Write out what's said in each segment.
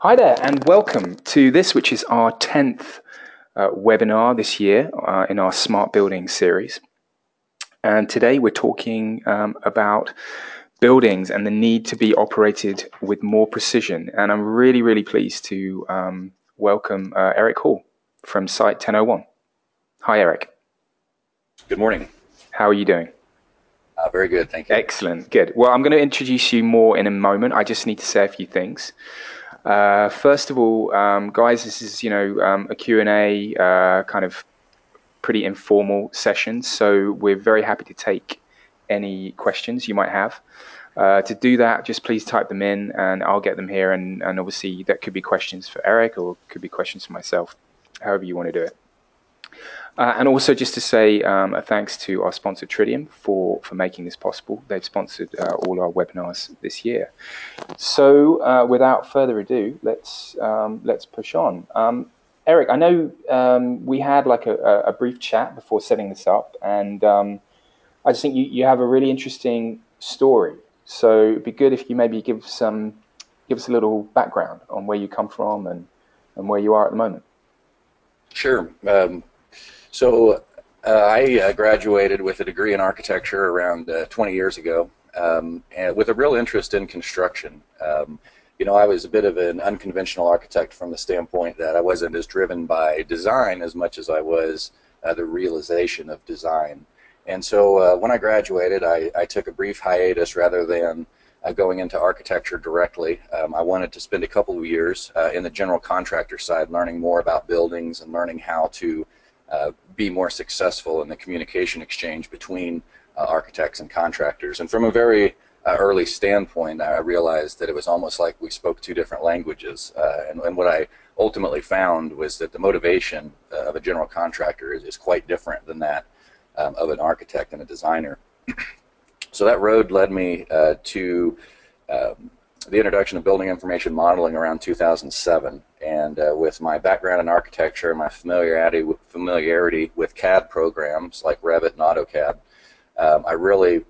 Hi there, and welcome to this, which is our 10th uh, webinar this year uh, in our Smart Building series. And today we're talking um, about buildings and the need to be operated with more precision. And I'm really, really pleased to um, welcome uh, Eric Hall from Site 1001. Hi, Eric. Good morning. How are you doing? Uh, very good, thank you. Excellent, good. Well, I'm going to introduce you more in a moment. I just need to say a few things. Uh, first of all, um, guys, this is you know um, a Q&A uh, kind of pretty informal session, so we're very happy to take any questions you might have. Uh, to do that, just please type them in and I'll get them here. And, and obviously, that could be questions for Eric or could be questions for myself, however you want to do it. Uh, and also, just to say um, a thanks to our sponsor Tridium for, for making this possible. They've sponsored uh, all our webinars this year. So, uh, without further ado, let's um, let's push on. Um, Eric, I know um, we had like a, a, brief chat before setting this up, and um, I just think you, you have a really interesting story. So it'd be good if you maybe give some give us a little background on where you come from and, and where you are at the moment. Sure. Um, so uh, I uh, graduated with a degree in architecture around uh, 20 years ago, um, and with a real interest in construction. Um, you know, I was a bit of an unconventional architect from the standpoint that I wasn't as driven by design as much as I was uh, the realization of design. And so uh, when I graduated, I, I, took a brief hiatus rather than uh, going into architecture directly. Um, I wanted to spend a couple of years in the general contractor side, learning more about buildings and learning how to uh, be more successful in the communication exchange between uh, architects and contractors. And from a very uh, early standpoint, I realized that it was almost like we spoke two different languages. Uh, and, and, what I ultimately found was that the motivation uh, of a general contractor is, is quite different than that um, of an architect and a designer. so that road led me to um, the introduction of building information modeling around 2007. And uh, with my background in architecture and my familiarity with, familiarity with CAD programs like Revit and AutoCAD, um, I really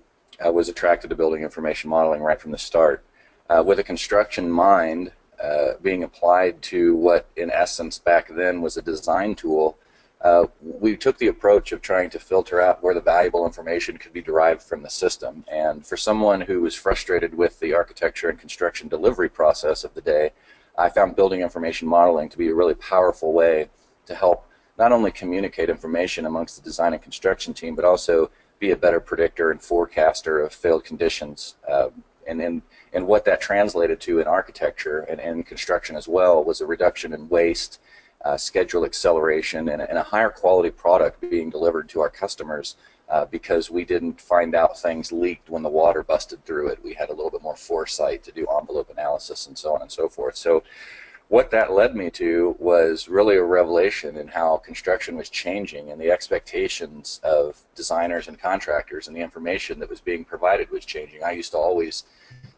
uh, was attracted to building information modeling right from the start. Uh, with a construction mind uh, being applied to what, in essence, back then was a design tool, uh, we took the approach of trying to filter out where the valuable information could be derived from the system. And for someone who was frustrated with the architecture and construction delivery process of the day, I found building information modeling to be a really powerful way to help not only communicate information amongst the design and construction team, but also be a better predictor and forecaster of failed conditions. Uh, and, and, and what that translated to in architecture and, and construction as well was a reduction in waste uh, schedule acceleration, and, and, a higher quality product being delivered to our customers uh, because we didn't find out things leaked when the water busted through it. We had a little bit more foresight to do envelope analysis and so on and so forth. So what that led me to was really a revelation in how construction was changing and the expectations of designers and contractors and the information that was being provided was changing. I used to always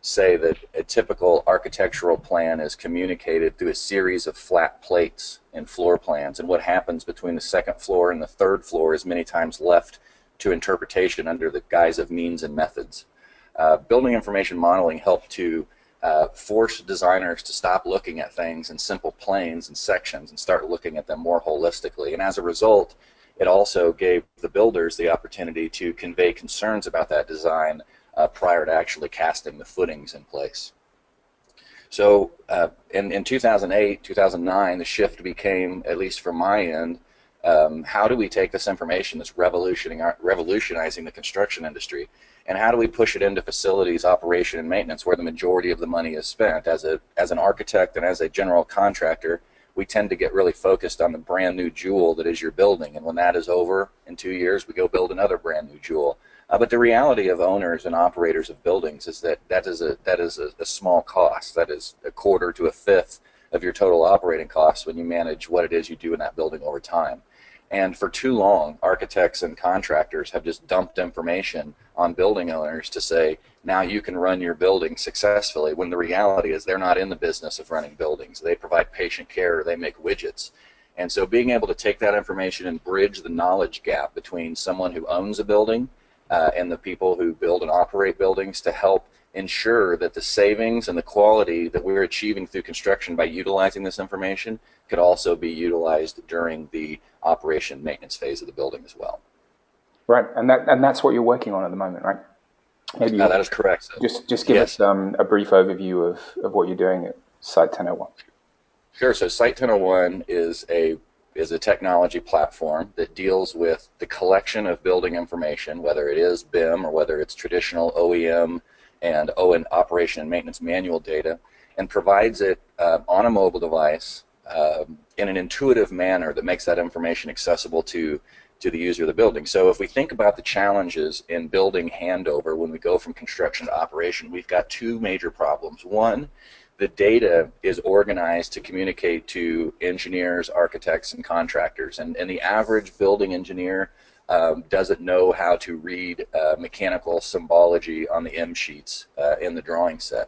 say that a typical architectural plan is communicated through a series of flat plates and floor plans, and what happens between the second floor and the third floor is many times left to interpretation under the guise of means and methods. Uh, building information modeling helped to uh, force designers to stop looking at things in simple planes and sections and start looking at them more holistically. And as a result, it also gave the builders the opportunity to convey concerns about that design uh, prior to actually casting the footings in place. So uh, in, in 2008, 2009, the shift became, at least from my end, um, how do we take this information that's revolutionizing, revolutionizing the construction industry and how do we push it into facilities operation and maintenance where the majority of the money is spent? As a as an architect and as a general contractor we tend to get really focused on the brand new jewel that is your building. And when that is over in two years we go build another brand new jewel uh, but the reality of owners and operators of buildings is that that is a that is a, a, small cost. That is a quarter to a fifth of your total operating costs when you manage what it is you do in that building over time. And for too long, architects and contractors have just dumped information on building owners to say, now you can run your building successfully, when the reality is they're not in the business of running buildings. They provide patient care, they make widgets. And so being able to take that information and bridge the knowledge gap between someone who owns a building uh, and the people who build and operate buildings to help ensure that the savings and the quality that we're achieving through construction by utilizing this information could also be utilized during the operation maintenance phase of the building as well. Right, and that and that's what you're working on at the moment, right? Maybe uh, that is correct. So, just just give yes. us um, a brief overview of, of what you're doing at Site 1001. Sure. So Site 1001 is a is a technology platform that deals with the collection of building information, whether it is BIM or whether it's traditional OEM and O&M operation and maintenance manual data, and provides it uh, on a mobile device um, in an intuitive manner that makes that information accessible to to the user of the building. So if we think about the challenges in building handover when we go from construction to operation, we've got two major problems. One, the data is organized to communicate to engineers, architects, and contractors. And, and the average building engineer um, doesn't know how to read uh, mechanical symbology on the M sheets uh, in the drawing set.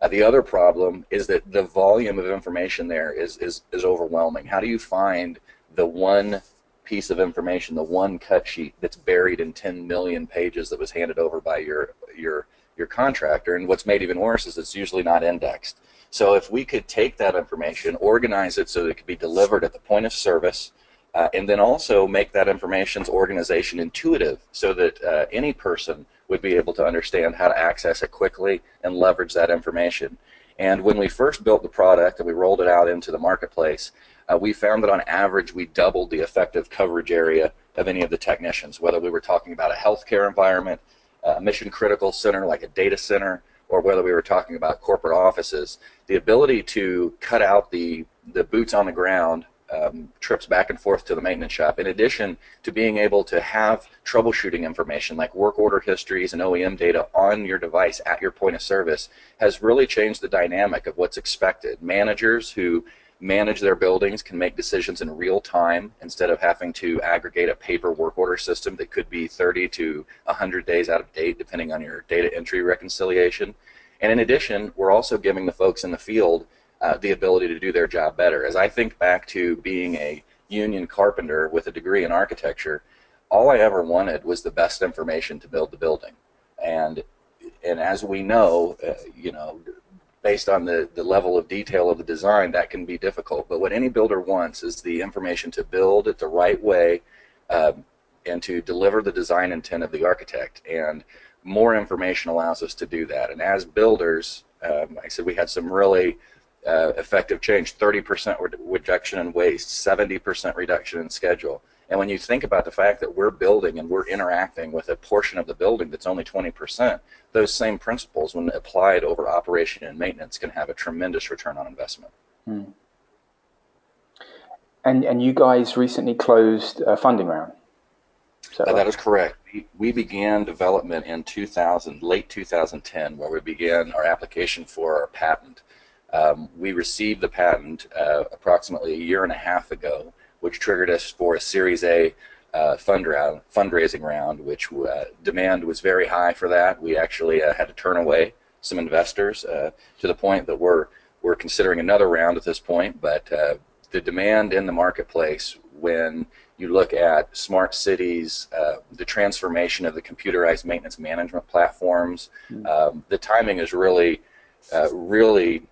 Uh, the other problem is that the volume of information there is, is, is overwhelming. How do you find the one piece of information, the one cut sheet that's buried in 10 million pages that was handed over by your, your, your contractor? And what's made even worse is it's usually not indexed. So if we could take that information, organize it so that it could be delivered at the point of service, uh, and then also make that information's organization intuitive so that uh, any person would be able to understand how to access it quickly and leverage that information. And when we first built the product and we rolled it out into the marketplace, uh, we found that on average we doubled the effective coverage area of any of the technicians, whether we were talking about a healthcare environment, a mission critical center like a data center, or whether we were talking about corporate offices. The ability to cut out the, the boots on the ground um, trips back and forth to the maintenance shop, in addition to being able to have troubleshooting information like work order histories and OEM data on your device at your point of service, has really changed the dynamic of what's expected. Managers who manage their buildings can make decisions in real time instead of having to aggregate a paper work order system that could be 30 to 100 days out of date depending on your data entry reconciliation. And in addition, we're also giving the folks in the field uh, the ability to do their job better. As I think back to being a union carpenter with a degree in architecture, all I ever wanted was the best information to build the building. And and as we know, uh, you know, based on the, the level of detail of the design, that can be difficult. But what any builder wants is the information to build it the right way um, and to deliver the design intent of the architect. And more information allows us to do that. And as builders, um, I said we had some really uh, effective change 30% reduction in waste, 70% reduction in schedule. And when you think about the fact that we're building and we're interacting with a portion of the building that's only 20%, those same principles, when applied over operation and maintenance, can have a tremendous return on investment. Hmm. And, and you guys recently closed a funding round. That, uh, right? that is correct. We, we began development in 2000, late 2010, where we began our application for our patent. Um, we received the patent uh, approximately a year and a half ago, which triggered us for a Series A uh, fund round, fundraising round, which uh, demand was very high for that. We actually uh, had to turn away some investors uh, to the point that we're we're considering another round at this point. But uh, the demand in the marketplace, when you look at smart cities, the transformation of the computerized maintenance management platforms, mm-hmm. um, the timing is really really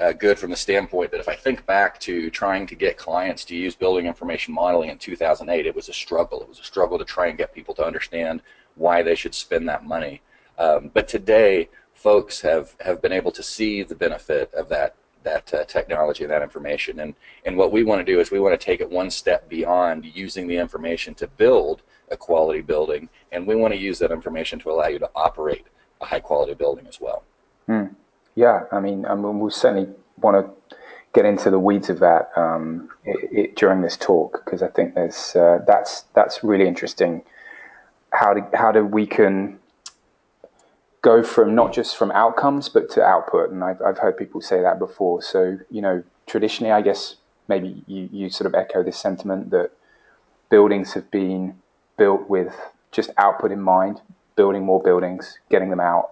uh, good from the standpoint that if I think back to trying to get clients to use building information modeling in 2008, it was a struggle. It was a struggle to try and get people to understand why they should spend that money. Um, but today, folks have, have been able to see the benefit of that that uh, technology and that information. And, and what we want to do is we want to take it one step beyond using the information to build a quality building, and we want to use that information to allow you to operate a high quality building as well. Hmm. Yeah, I mean, I mean, we'll certainly want to get into the weeds of that um, it, it, during this talk because I think there's uh, that's that's really interesting. How do how do we can go from not just from outcomes but to output, and I've I've heard people say that before. So you know, traditionally, I guess maybe you you sort of echo this sentiment that buildings have been built with just output in mind, building more buildings, getting them out,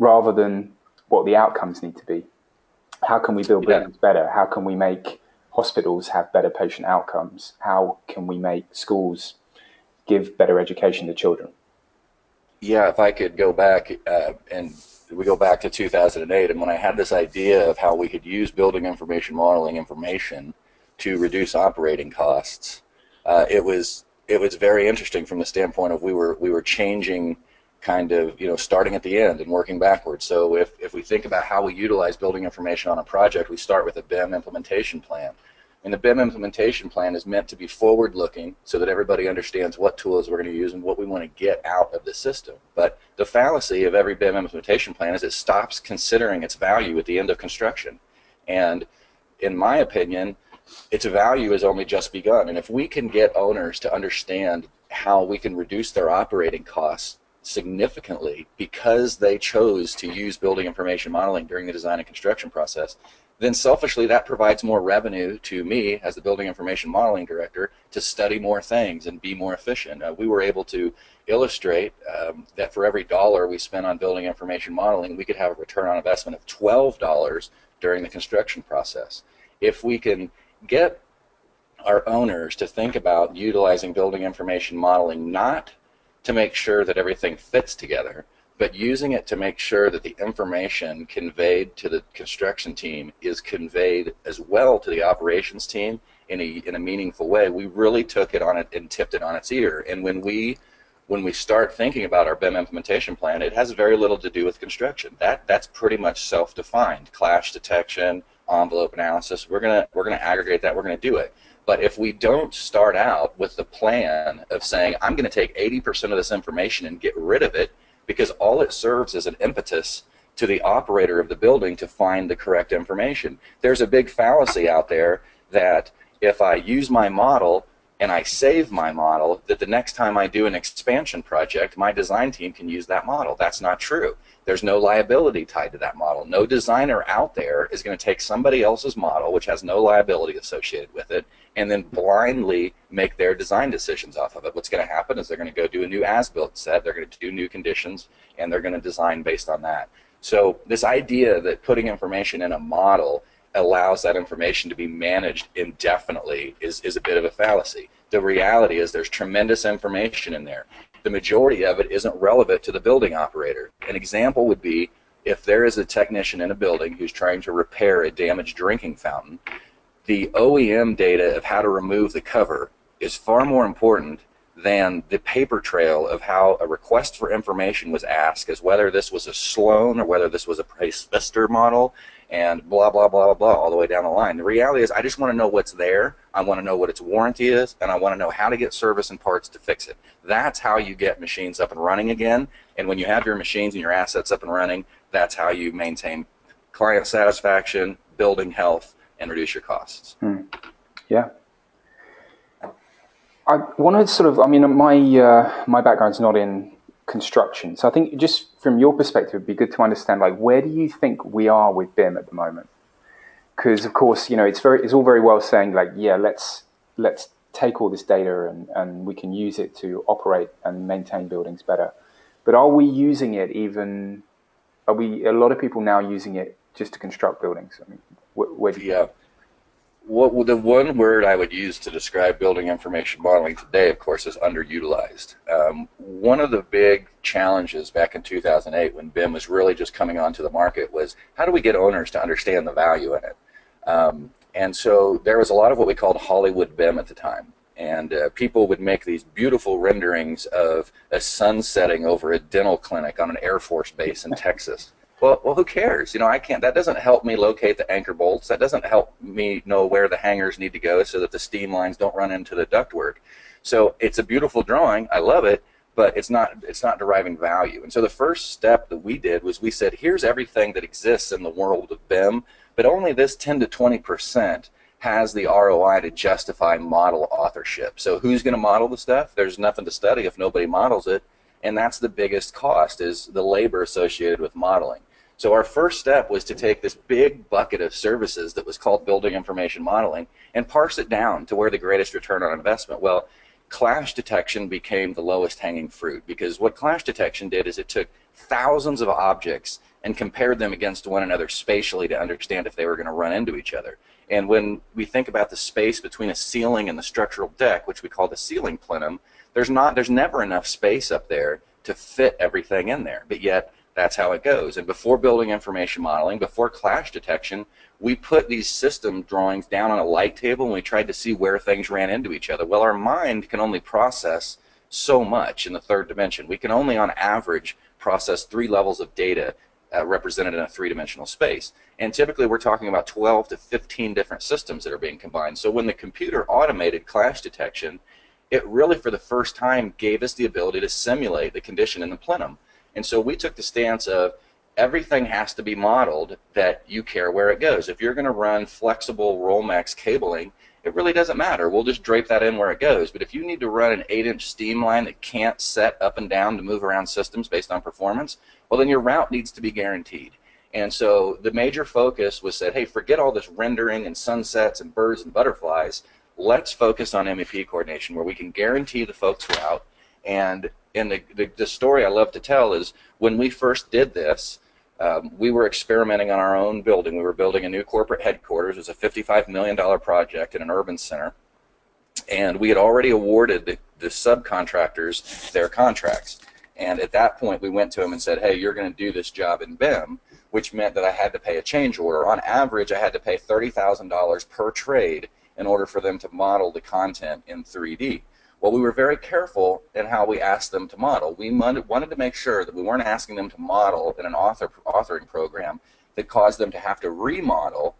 rather than what the outcomes need to be. How can we build buildings yeah. better? How can we make hospitals have better patient outcomes? How can we make schools give better education to children? Yeah, if I could go back uh, and we go back to 2008, and when I had this idea of how we could use building information modeling information to reduce operating costs, uh, it was it was very interesting from the standpoint of we were we were changing kind of you know starting at the end and working backwards. So if if we think about how we utilize building information on a project, we start with a BIM implementation plan. And the BIM implementation plan is meant to be forward looking so that everybody understands what tools we're going to use and what we want to get out of the system. But the fallacy of every BIM implementation plan is it stops considering its value at the end of construction. And in my opinion, its value has only just begun. And if we can get owners to understand how we can reduce their operating costs significantly because they chose to use building information modeling during the design and construction process, then selfishly that provides more revenue to me as the building information modeling director to study more things and be more efficient. Uh, we were able to illustrate um, that for every dollar we spent on building information modeling, we could have a return on investment of $12 during the construction process. If we can get our owners to think about utilizing building information modeling not to make sure that everything fits together, but using it to make sure that the information conveyed to the construction team is conveyed as well to the operations team in a, in a meaningful way. We really took it on it and tipped it on its ear. And when we when we start thinking about our BIM implementation plan, it has very little to do with construction. That that's pretty much self-defined. Clash detection, envelope analysis. We're gonna we're gonna aggregate that. We're gonna do it. But if we don't start out with the plan of saying I'm going to take 80% of this information and get rid of it because all it serves as an impetus to the operator of the building to find the correct information. There's a big fallacy out there that if I use my model and I save my model, that the next time I do an expansion project, my design team can use that model. That's not true. There's no liability tied to that model. No designer out there is going to take somebody else's model, which has no liability associated with it, and then blindly make their design decisions off of it. What's going to happen is they're going to go do a new as-built set, they're going to do new conditions, and they're going to design based on that. So this idea that putting information in a model allows that information to be managed indefinitely is, is a bit of a fallacy. The reality is there's tremendous information in there. The majority of it isn't relevant to the building operator. An example would be if there is a technician in a building who's trying to repair a damaged drinking fountain, the OEM data of how to remove the cover is far more important than the paper trail of how a request for information was asked as whether this was a Sloan or whether this was a Price Pfister model and blah, blah, blah, blah, blah all the way down the line. The reality is I just want to know what's there. I want to know what its warranty is, and I want to know how to get service and parts to fix it. That's how you get machines up and running again. And when you have your machines and your assets up and running, that's how you maintain client satisfaction, building health, and reduce your costs. Hmm. Yeah. I want to sort of, I mean, my uh, my background's not in construction, so I think just from your perspective, it'd be good to understand, like, where do you think we are with BIM at the moment? Because of course, you know, it's very, it's all very well saying, like, yeah, let's let's take all this data and, and we can use it to operate and maintain buildings better. But are we using it even? Are we a lot of people now using it just to construct buildings? I mean, where, where do you yeah. What the one word I would use to describe building information modeling today, of course, is underutilized. Um, one of the big challenges back in 2008, when BIM was really just coming onto the market, was how do we get owners to understand the value in it? Um, and so there was a lot of what we called Hollywood BIM at the time. And uh, people would make these beautiful renderings of a sun setting over a dental clinic on an Air Force base in Texas. Well, well, who cares? You know, I can't. That doesn't help me locate the anchor bolts. That doesn't help me know where the hangers need to go so that the steam lines don't run into the ductwork. So it's a beautiful drawing. I love it, but it's not. It's not deriving value. And so the first step that we did was we said, here's everything that exists in the world of BIM, but only this 10 to 20 percent has the ROI to justify model authorship. So who's going to model the stuff? There's nothing to study if nobody models it, and that's the biggest cost is the labor associated with modeling. So our first step was to take this big bucket of services that was called building information modeling and parse it down to where the greatest return on investment. Well, clash detection became the lowest hanging fruit because what clash detection did is it took thousands of objects and compared them against one another spatially to understand if they were going to run into each other. And when we think about the space between a ceiling and the structural deck, which we call the ceiling plenum, there's not there's never enough space up there to fit everything in there. But yet that's how it goes. And before building information modeling, before clash detection, we put these system drawings down on a light table and we tried to see where things ran into each other. Well, our mind can only process so much in the third dimension. We can only, on average, process three levels of data uh, represented in a three-dimensional space. And typically we're talking about 12 to 15 different systems that are being combined. So when the computer automated clash detection, it really for the first time gave us the ability to simulate the condition in the plenum. And so we took the stance of everything has to be modeled that you care where it goes. If you're going to run flexible Romex cabling, it really doesn't matter. We'll just drape that in where it goes. But if you need to run an 8-inch steam line that can't set up and down to move around systems based on performance, well, then your route needs to be guaranteed. And so the major focus was said, hey, forget all this rendering and sunsets and birds and butterflies. Let's focus on MEP coordination where we can guarantee the folks route. And and the, the, the story I love to tell is when we first did this, um, we were experimenting on our own building. We were building a new corporate headquarters. It was a $55 million project in an urban center. And we had already awarded the, the subcontractors their contracts. And at that point, we went to them and said, hey, you're going to do this job in BIM, which meant that I had to pay a change order. On average, I had to pay $30,000 per trade in order for them to model the content in 3D. Well, we were very careful in how we asked them to model. We wanted to make sure that we weren't asking them to model in an author, authoring program that caused them to have to remodel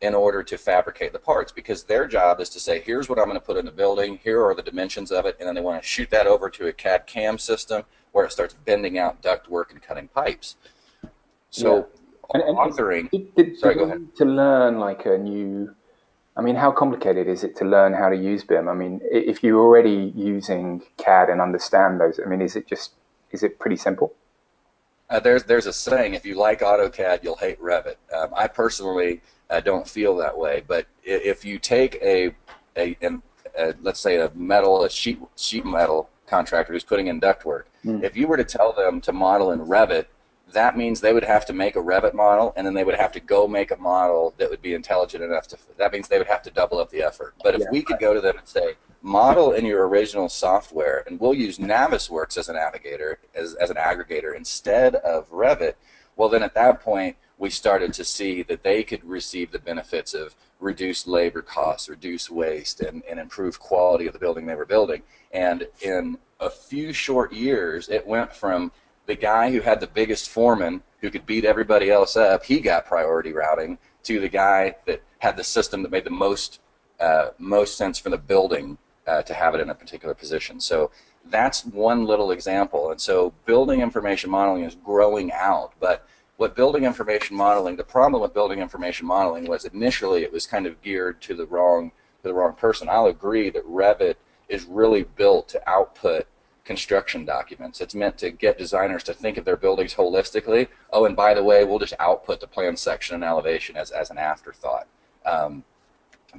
in order to fabricate the parts because their job is to say, here's what I'm going to put in the building, here are the dimensions of it, and then they want to shoot that over to a CAD CAM system where it starts bending out ductwork and cutting pipes. So, yeah. and, and authoring. Did, did, sorry, did go ahead. To learn like a new I mean, how complicated is it to learn how to use BIM? I mean, if you're already using CAD and understand those, I mean, is it just is it pretty simple? Uh, there's there's a saying: if you like AutoCAD, you'll hate Revit. Um, I personally uh, don't feel that way, but if you take a, a, a, a, let's say a metal a sheet sheet metal contractor who's putting in ductwork, mm. if you were to tell them to model in Revit that means they would have to make a Revit model, and then they would have to go make a model that would be intelligent enough to. That means they would have to double up the effort. But if yeah. we could go to them and say, model in your original software, and we'll use Navisworks as a navigator, as, as an aggregator instead of Revit, well, then at that point, we started to see that they could receive the benefits of reduced labor costs, reduced waste, and, and improved quality of the building they were building. And in a few short years, it went from the guy who had the biggest foreman who could beat everybody else up, he got priority routing to the guy that had the system that made the most uh, most sense for the building uh, to have it in a particular position. So that's one little example. And so building information modeling is growing out, but what building information modeling, the problem with building information modeling was initially it was kind of geared to the wrong to the wrong person. I'll agree that Revit is really built to output construction documents. It's meant to get designers to think of their buildings holistically. Oh, and by the way, we'll just output the plan section and elevation as, as an afterthought. Um,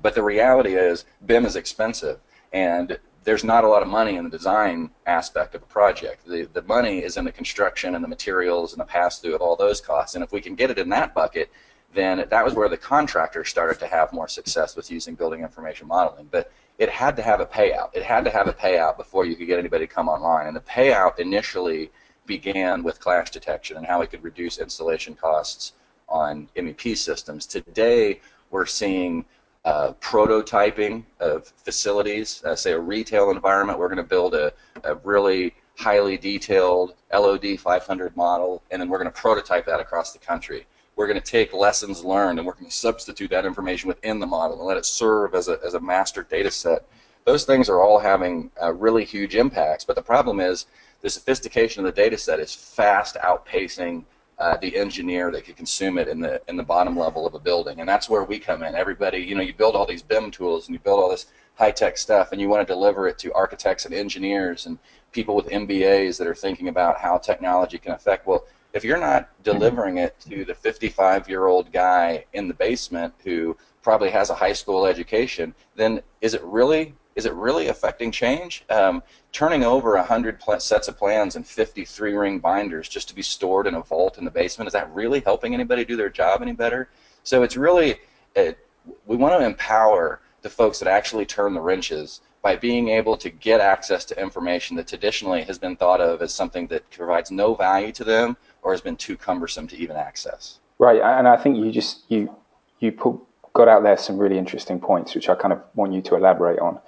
but the reality is BIM is expensive, and there's not a lot of money in the design aspect of a project. The, the money is in the construction and the materials and the pass-through of all those costs. And if we can get it in that bucket, then that was where the contractors started to have more success with using building information modeling. But it had to have a payout. It had to have a payout before you could get anybody to come online. And the payout initially began with clash detection and how it could reduce installation costs on MEP systems. Today, we're seeing uh, prototyping of facilities, uh, say a retail environment. We're going to build a, a really highly detailed LOD 500 model, and then we're going to prototype that across the country we're going to take lessons learned and we're going to substitute that information within the model and let it serve as a, as a master data set. Those things are all having uh, really huge impacts, but the problem is the sophistication of the data set is fast outpacing uh, the engineer that could consume it in the in the bottom level of a building, and that's where we come in. Everybody, you know, you build all these BIM tools and you build all this high tech stuff, and you want to deliver it to architects and engineers and people with MBAs that are thinking about how technology can affect. Well, if you're not delivering it to the 55 year old guy in the basement who probably has a high school education, then is it really is it really affecting change? Um, turning over 100 sets of plans and 53 ring binders just to be stored in a vault in the basement, is that really helping anybody do their job any better? So it's really, it, we want to empower the folks that actually turn the wrenches by being able to get access to information that traditionally has been thought of as something that provides no value to them or has been too cumbersome to even access. Right, and I think you just you you put, got out there some really interesting points, which I kind of want you to elaborate on.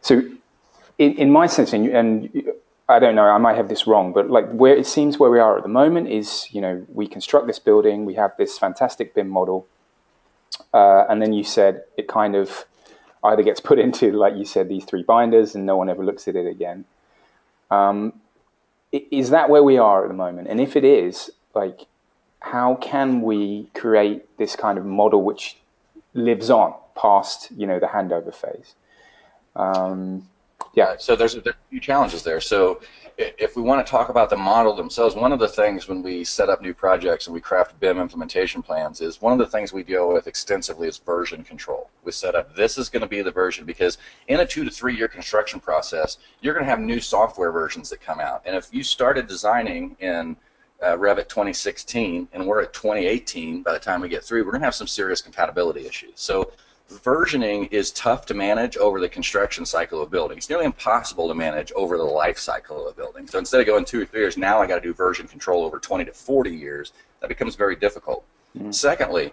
So, in, in my sense, and, and I don't know, I might have this wrong, but like where it seems where we are at the moment is, you know, we construct this building, we have this fantastic BIM model, uh, and then you said it kind of either gets put into, like you said, these three binders, and no one ever looks at it again. Um, is that where we are at the moment? And if it is, like, how can we create this kind of model which lives on past, you know, the handover phase? Um, yeah. So there's a, few challenges there. So if we want to talk about the model themselves, one of the things when we set up new projects and we craft BIM implementation plans is one of the things we deal with extensively is version control. We set up this is going to be the version because in a two to three year construction process, you're going to have new software versions that come out. And if you started designing in uh, Revit 2016 and we're at 2018 by the time we get through, we're going to have some serious compatibility issues. So versioning is tough to manage over the construction cycle of buildings. It's nearly impossible to manage over the life cycle of a building. So instead of going two or three years, now I got to do version control over 20 to 40 years. That becomes very difficult. Mm-hmm. Secondly,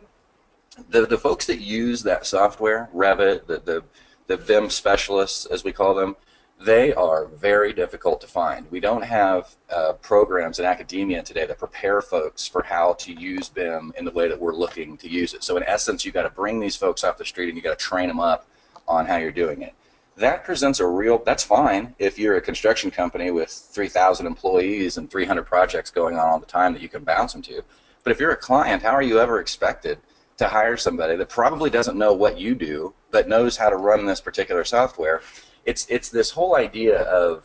the, the folks that use that software, Revit, the, the, the BIM specialists, as we call them, they are very difficult to find. We don't have uh, programs in academia today that prepare folks for how to use BIM in the way that we're looking to use it. So in essence, you've got to bring these folks off the street and you've got to train them up on how you're doing it. That presents a real. That's fine if you're a construction company with 3,000 employees and 300 projects going on all the time that you can bounce them to. But if you're a client, how are you ever expected to hire somebody that probably doesn't know what you do, but knows how to run this particular software? It's it's this whole idea of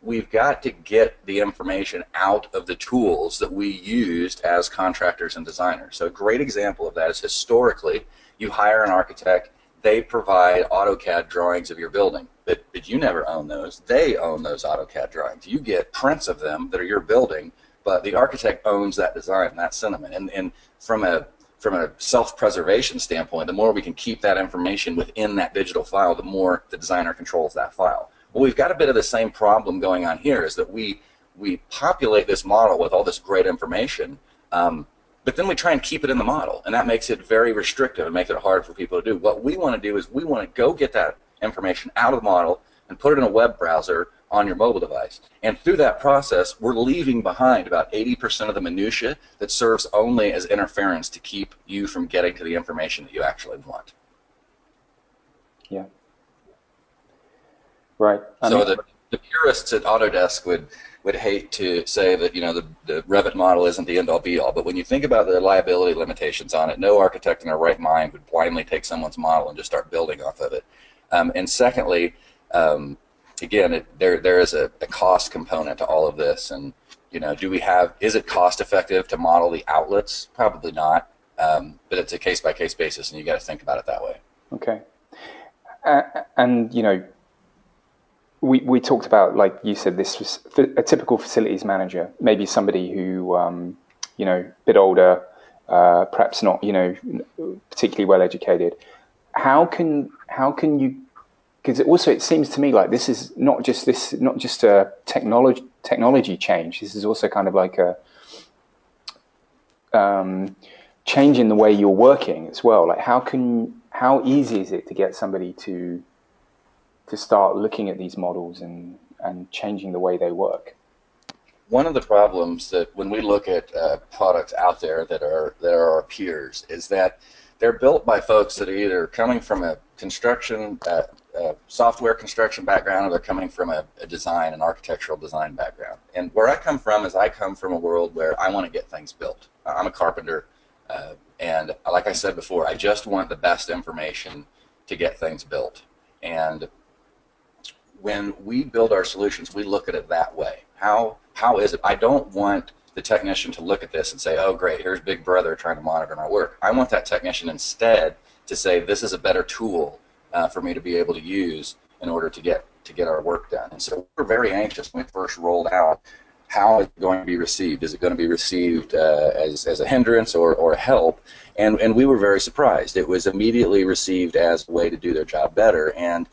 we've got to get the information out of the tools that we used as contractors and designers. So a great example of that is historically you hire an architect, they provide AutoCAD drawings of your building, but, but you never own those. They own those AutoCAD drawings. You get prints of them that are your building, but the architect owns that design, that sentiment. And, and from a from a self-preservation standpoint, the more we can keep that information within that digital file, the more the designer controls that file. Well, we've got a bit of the same problem going on here is that we we populate this model with all this great information, um, but then we try and keep it in the model, and that makes it very restrictive and makes it hard for people to do. What we want to do is we want to go get that information out of the model and put it in a web browser on your mobile device. And through that process, we're leaving behind about 80% of the minutia that serves only as interference to keep you from getting to the information that you actually want. Yeah. Right. I so mean, the, the purists at Autodesk would would hate to say that you know the, the Revit model isn't the end all be all, but when you think about the liability limitations on it, no architect in their right mind would blindly take someone's model and just start building off of it. Um, and secondly, um, again, it, there there is a, a, cost component to all of this, and you know, do we have? Is it cost effective to model the outlets? Probably not, um, but it's a case by case basis, and you got to think about it that way. Okay, uh, and you know, we we talked about like you said, this was a typical facilities manager, maybe somebody who um, you know, a bit older, uh, perhaps not you know, particularly well educated. How can how can you because also it seems to me like this is not just this not just a technology technology change. This is also kind of like a um, change in the way you're working as well. Like how can how easy is it to get somebody to to start looking at these models and and changing the way they work? One of the problems that when we look at uh, products out there that are that are our peers is that they're built by folks that are either coming from a construction uh, a software construction background or they're coming from a, a, design, an architectural design background. And where I come from is I come from a world where I want to get things built. I'm a carpenter, uh, and like I said before, I just want the best information to get things built. And when we build our solutions, we look at it that way. How how is it? I don't want the technician to look at this and say, "Oh, great, here's Big Brother trying to monitor my work." I want that technician instead to say, "This is a better tool uh, for me to be able to use in order to get to get our work done. And so we're very anxious when we first rolled out. How is it going to be received? Is it going to be received uh, as, as a hindrance or, or a help? And, and we were very surprised. It was immediately received as a way to do their job better. And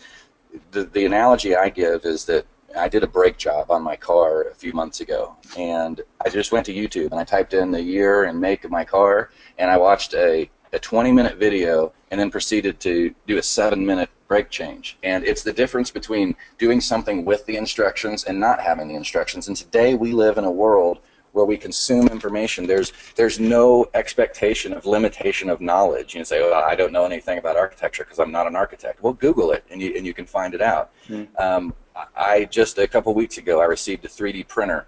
the, the analogy I give is that I did a brake job on my car a few months ago, and I just went to YouTube and I typed in the year and make of my car, and I watched a, a 20 minute video and then proceeded to do a seven minute brake change. And it's the difference between doing something with the instructions and not having the instructions. And today we live in a world where we consume information. There's there's no expectation of limitation of knowledge. You say, "Oh, I don't know anything about architecture because I'm not an architect." Well, Google it, and you and you can find it out. Mm. Um, I just a couple weeks ago I received a 3D printer,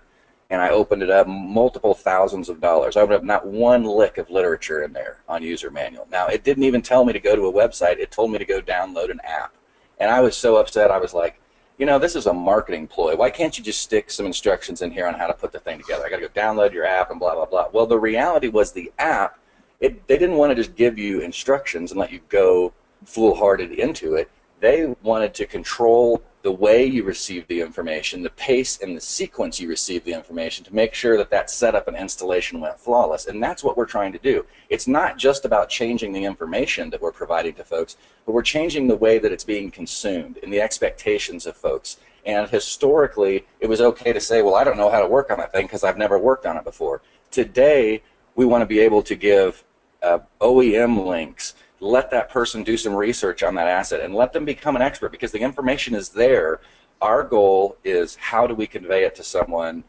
and I opened it up, multiple thousands of dollars. I opened up not one lick of literature in there on user manual. Now it didn't even tell me to go to a website. It told me to go download an app, and I was so upset. I was like, you know, this is a marketing ploy. Why can't you just stick some instructions in here on how to put the thing together? I got to go download your app and blah blah blah. Well, the reality was the app. It, they didn't want to just give you instructions and let you go foolhardy into it. They wanted to control the way you receive the information, the pace and the sequence you receive the information to make sure that that setup and installation went flawless. And that's what we're trying to do. It's not just about changing the information that we're providing to folks, but we're changing the way that it's being consumed and the expectations of folks. And historically, it was okay to say, well, I don't know how to work on that thing because I've never worked on it before. Today, we want to be able to give uh, OEM links let that person do some research on that asset and let them become an expert because the information is there. Our goal is how do we convey it to someone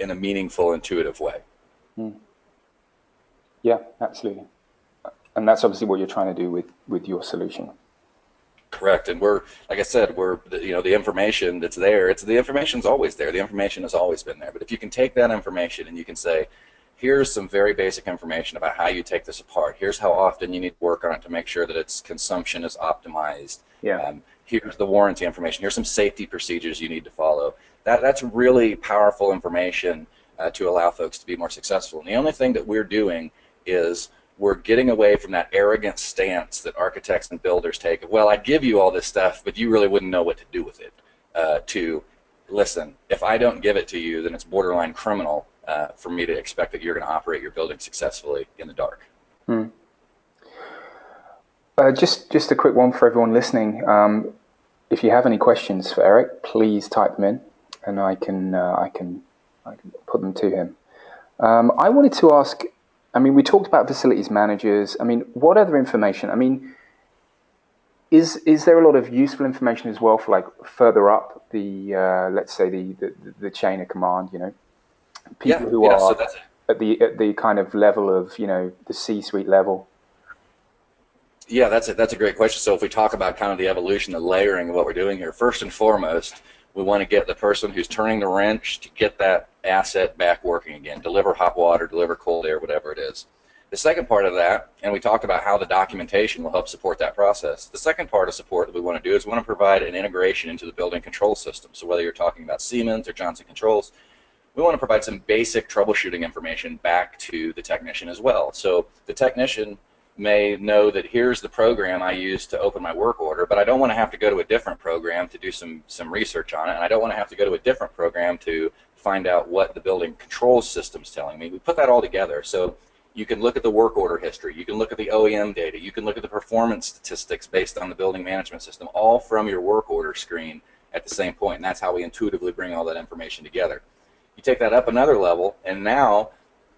in a meaningful, intuitive way. Hmm. Yeah, absolutely. And that's obviously what you're trying to do with, with your solution. Correct, and we're like I said, we're you know the information that's there. It's the information's always there. The information has always been there. But if you can take that information and you can say, here's some very basic information about how you take this apart. Here's how often you need to work on it to make sure that its consumption is optimized. Yeah. Um, here's the warranty information. Here's some safety procedures you need to follow. That, that's really powerful information uh, to allow folks to be more successful. And the only thing that we're doing is we're getting away from that arrogant stance that architects and builders take of, well, I give you all this stuff, but you really wouldn't know what to do with it. Uh, to listen, if I don't give it to you, then it's borderline criminal uh, for me to expect that you're going to operate your building successfully in the dark. Hmm. Uh, just just a quick one for everyone listening. Um, if you have any questions for Eric, please type them in, and I can uh, I can I can put them to him. Um, I wanted to ask. I mean, we talked about facilities managers. I mean, what other information? I mean, is is there a lot of useful information as well for like further up the uh, let's say the, the, the chain of command? You know, people yeah, who yeah, are so at the at the kind of level of you know the C-suite level? Yeah, that's a, that's a great question. So if we talk about kind of the evolution, the layering of what we're doing here, first and foremost, we want to get the person who's turning the wrench to get that asset back working again, deliver hot water, deliver cold air, whatever it is. The second part of that, and we talked about how the documentation will help support that process. The second part of support that we want to do is we want to provide an integration into the building control system. So whether you're talking about Siemens or Johnson Controls, we want to provide some basic troubleshooting information back to the technician as well. So the technician may know that here's the program I use to open my work order, but I don't want to have to go to a different program to do some, some research on it, and I don't want to have to go to a different program to find out what the building control system's telling me. We put that all together. So you can look at the work order history, you can look at the OEM data, you can look at the performance statistics based on the building management system, all from your work order screen at the same point, and that's how we intuitively bring all that information together. You take that up another level, and now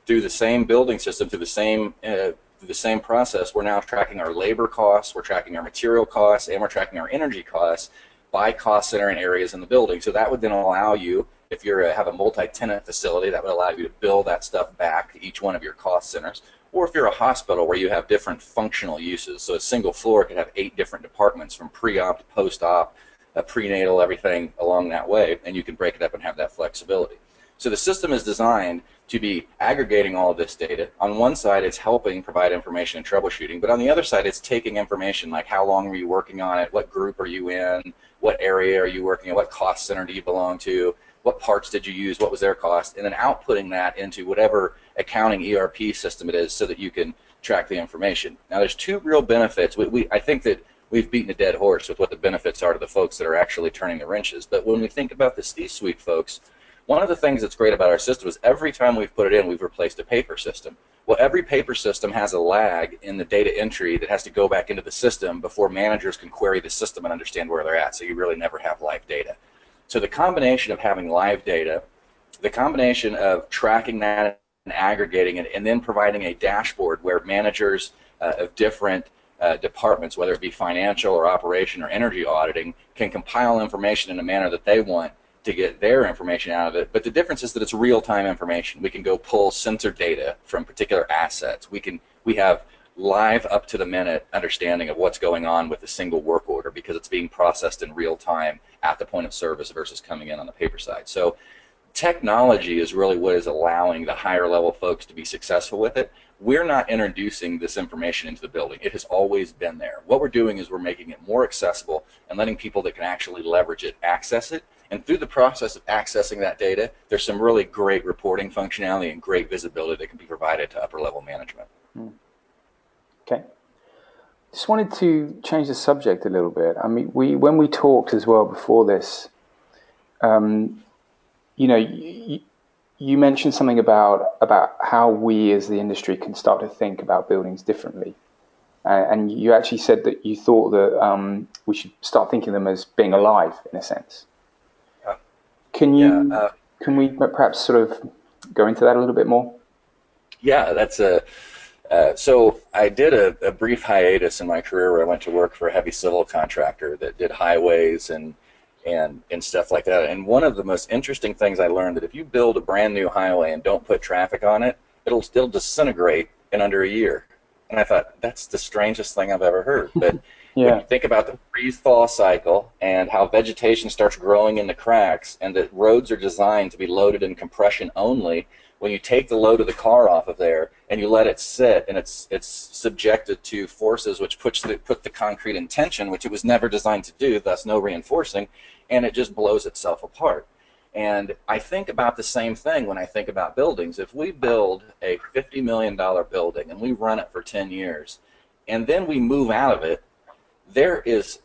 through the same building system, through the same uh, through the same process, we're now tracking our labor costs, we're tracking our material costs, and we're tracking our energy costs by cost center and areas in the building. So that would then allow you, if you have a multi-tenant facility, that would allow you to bill that stuff back to each one of your cost centers. Or if you're a hospital where you have different functional uses, so a single floor could have eight different departments from pre-op to post-op, uh, prenatal, everything along that way, and you can break it up and have that flexibility. So the system is designed to be aggregating all of this data. On one side, it's helping provide information and troubleshooting, but on the other side, it's taking information like how long were you working on it, what group are you in, what area are you working in, what cost center do you belong to, what parts did you use, what was their cost, and then outputting that into whatever accounting ERP system it is so that you can track the information. Now, there's two real benefits. We, we, I think that we've beaten a dead horse with what the benefits are to the folks that are actually turning the wrenches, but when we think about the C-suite folks, one of the things that's great about our system is every time we've put it in, we've replaced a paper system. Well, every paper system has a lag in the data entry that has to go back into the system before managers can query the system and understand where they're at. So you really never have live data. So the combination of having live data, the combination of tracking that and aggregating it, and then providing a dashboard where managers uh, of different uh, departments, whether it be financial or operation or energy auditing, can compile information in a manner that they want to get their information out of it. But the difference is that it's real-time information. We can go pull sensor data from particular assets. We can we have live up to the minute understanding of what's going on with a single work order because it's being processed in real time at the point of service versus coming in on the paper side. So technology is really what is allowing the higher level folks to be successful with it. We're not introducing this information into the building. It has always been there. What we're doing is we're making it more accessible and letting people that can actually leverage it access it. And through the process of accessing that data, there's some really great reporting functionality and great visibility that can be provided to upper level management. Mm. Okay. Just wanted to change the subject a little bit. I mean, we when we talked as well before this, um, you know, you, you mentioned something about about how we as the industry can start to think about buildings differently, uh, and you actually said that you thought that um, we should start thinking them as being alive in a sense. Can you yeah, uh, can we perhaps sort of go into that a little bit more? Yeah, that's a uh, so I did a, a, brief hiatus in my career where I went to work for a heavy civil contractor that did highways and and and stuff like that. And one of the most interesting things I learned that if you build a brand new highway and don't put traffic on it, it'll still disintegrate in under a year. And I thought that's the strangest thing I've ever heard. But yeah. think about the freeze thaw cycle and how vegetation starts growing in the cracks, and that roads are designed to be loaded in compression only, when you take the load of the car off of there and you let it sit and it's it's subjected to forces which puts the, put the concrete in tension, which it was never designed to do, thus no reinforcing, and it just blows itself apart. And I think about the same thing when I think about buildings. If we build a $50 million building and we run it for 10 years, and then we move out of it, there is,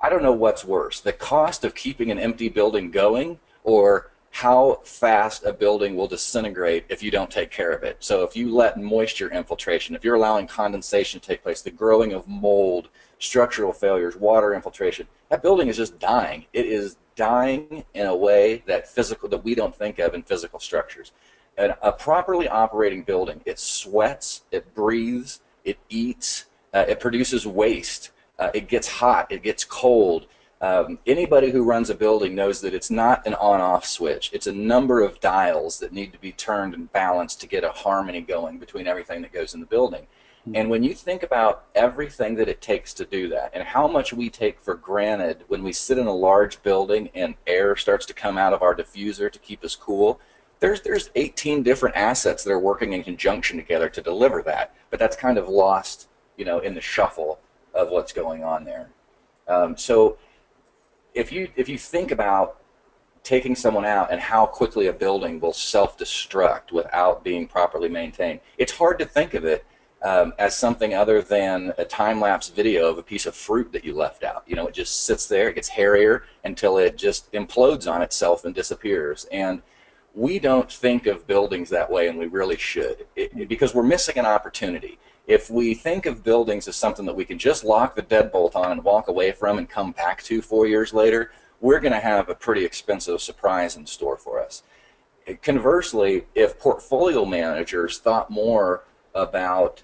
I don't know what's worse, the cost of keeping an empty building going or how fast a building will disintegrate if you don't take care of it. So if you let moisture infiltration, if you're allowing condensation to take place, the growing of mold, structural failures, water infiltration, that building is just dying. It is dying in a way that physical that we don't think of in physical structures. And a properly operating building, it sweats, it breathes, it eats, uh, it produces waste, uh, it gets hot, it gets cold, um, anybody who runs a building knows that it's not an on-off switch. It's a number of dials that need to be turned and balanced to get a harmony going between everything that goes in the building. Hmm. And when you think about everything that it takes to do that and how much we take for granted when we sit in a large building and air starts to come out of our diffuser to keep us cool, there's there's 18 different assets that are working in conjunction together to deliver that. But that's kind of lost, you know, in the shuffle of what's going on there. Um, so if you if you think about taking someone out and how quickly a building will self-destruct without being properly maintained, it's hard to think of it um, as something other than a time-lapse video of a piece of fruit that you left out. You know, it just sits there, it gets hairier until it just implodes on itself and disappears. And we don't think of buildings that way, and we really should, it, because we're missing an opportunity if we think of buildings as something that we can just lock the deadbolt on and walk away from and come back to four years later, we're going to have a pretty expensive surprise in store for us. Conversely, if portfolio managers thought more about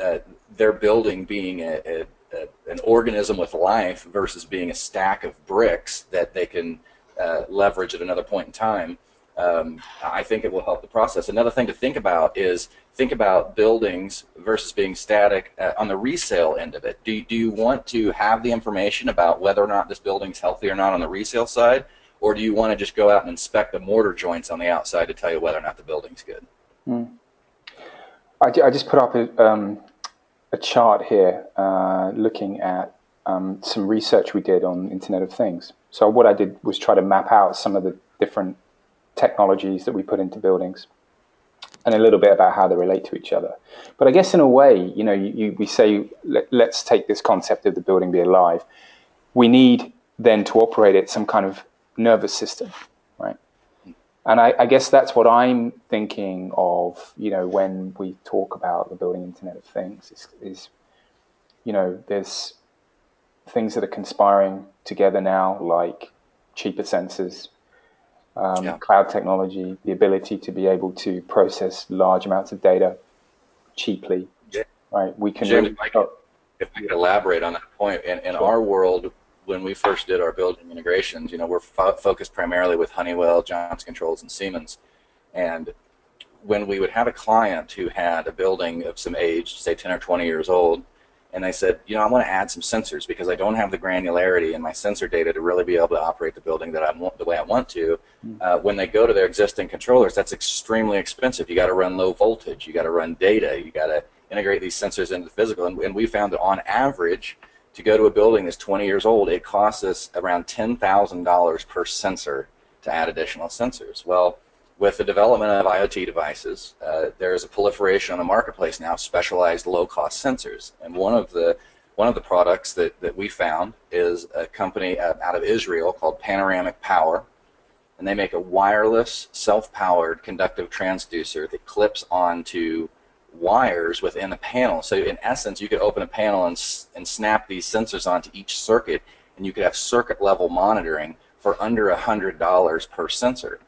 uh, their building being a, a, a, an organism with life versus being a stack of bricks that they can uh, leverage at another point in time, um, I think it will help the process. Another thing to think about is think about buildings versus being static uh, on the resale end of it. Do, do you want to have the information about whether or not this building's healthy or not on the resale side, or do you want to just go out and inspect the mortar joints on the outside to tell you whether or not the building's good? Mm. I, I, just put up a, um, a chart here uh, looking at um, some research we did on Internet of Things. So what I did was try to map out some of the different technologies that we put into buildings and a little bit about how they relate to each other. But I guess in a way, you know, you, you, we say let, us take this concept of the building be alive. We need then to operate it some kind of nervous system, right? And I, I, guess that's what I'm thinking of, you know, when we talk about the building Internet of Things is, is you know, there's things that are conspiring together now, like cheaper sensors, um, yeah. cloud technology, the ability to be able to process large amounts of data cheaply. Yeah. Right, we can. Really, if, I could, if I could elaborate on that point, in, in sure. our world, when we first did our building integrations, you know, we're fo- focused primarily with Honeywell, Johnson Controls, and Siemens, and when we would have a client who had a building of some age, say 10 or 20 years old, and they said, you know, I want to add some sensors because I don't have the granularity in my sensor data to really be able to operate the building that I want the way I want to. Hmm. Uh, when they go to their existing controllers, that's extremely expensive. You got to run low voltage, you got to run data, you got to integrate these sensors into the physical. And, and we found that on average, to go to a building that's 20 years old, it costs us around $10,000 per sensor to add additional sensors. Well, with the development of IoT devices, uh, there is a proliferation on the marketplace now of specialized low-cost sensors. And one of the one of the products that, that we found is a company out of Israel called Panoramic Power, and they make a wireless, self-powered conductive transducer that clips onto wires within a panel. So in essence, you could open a panel and, and snap these sensors onto each circuit, and you could have circuit level monitoring for under $100 per sensor.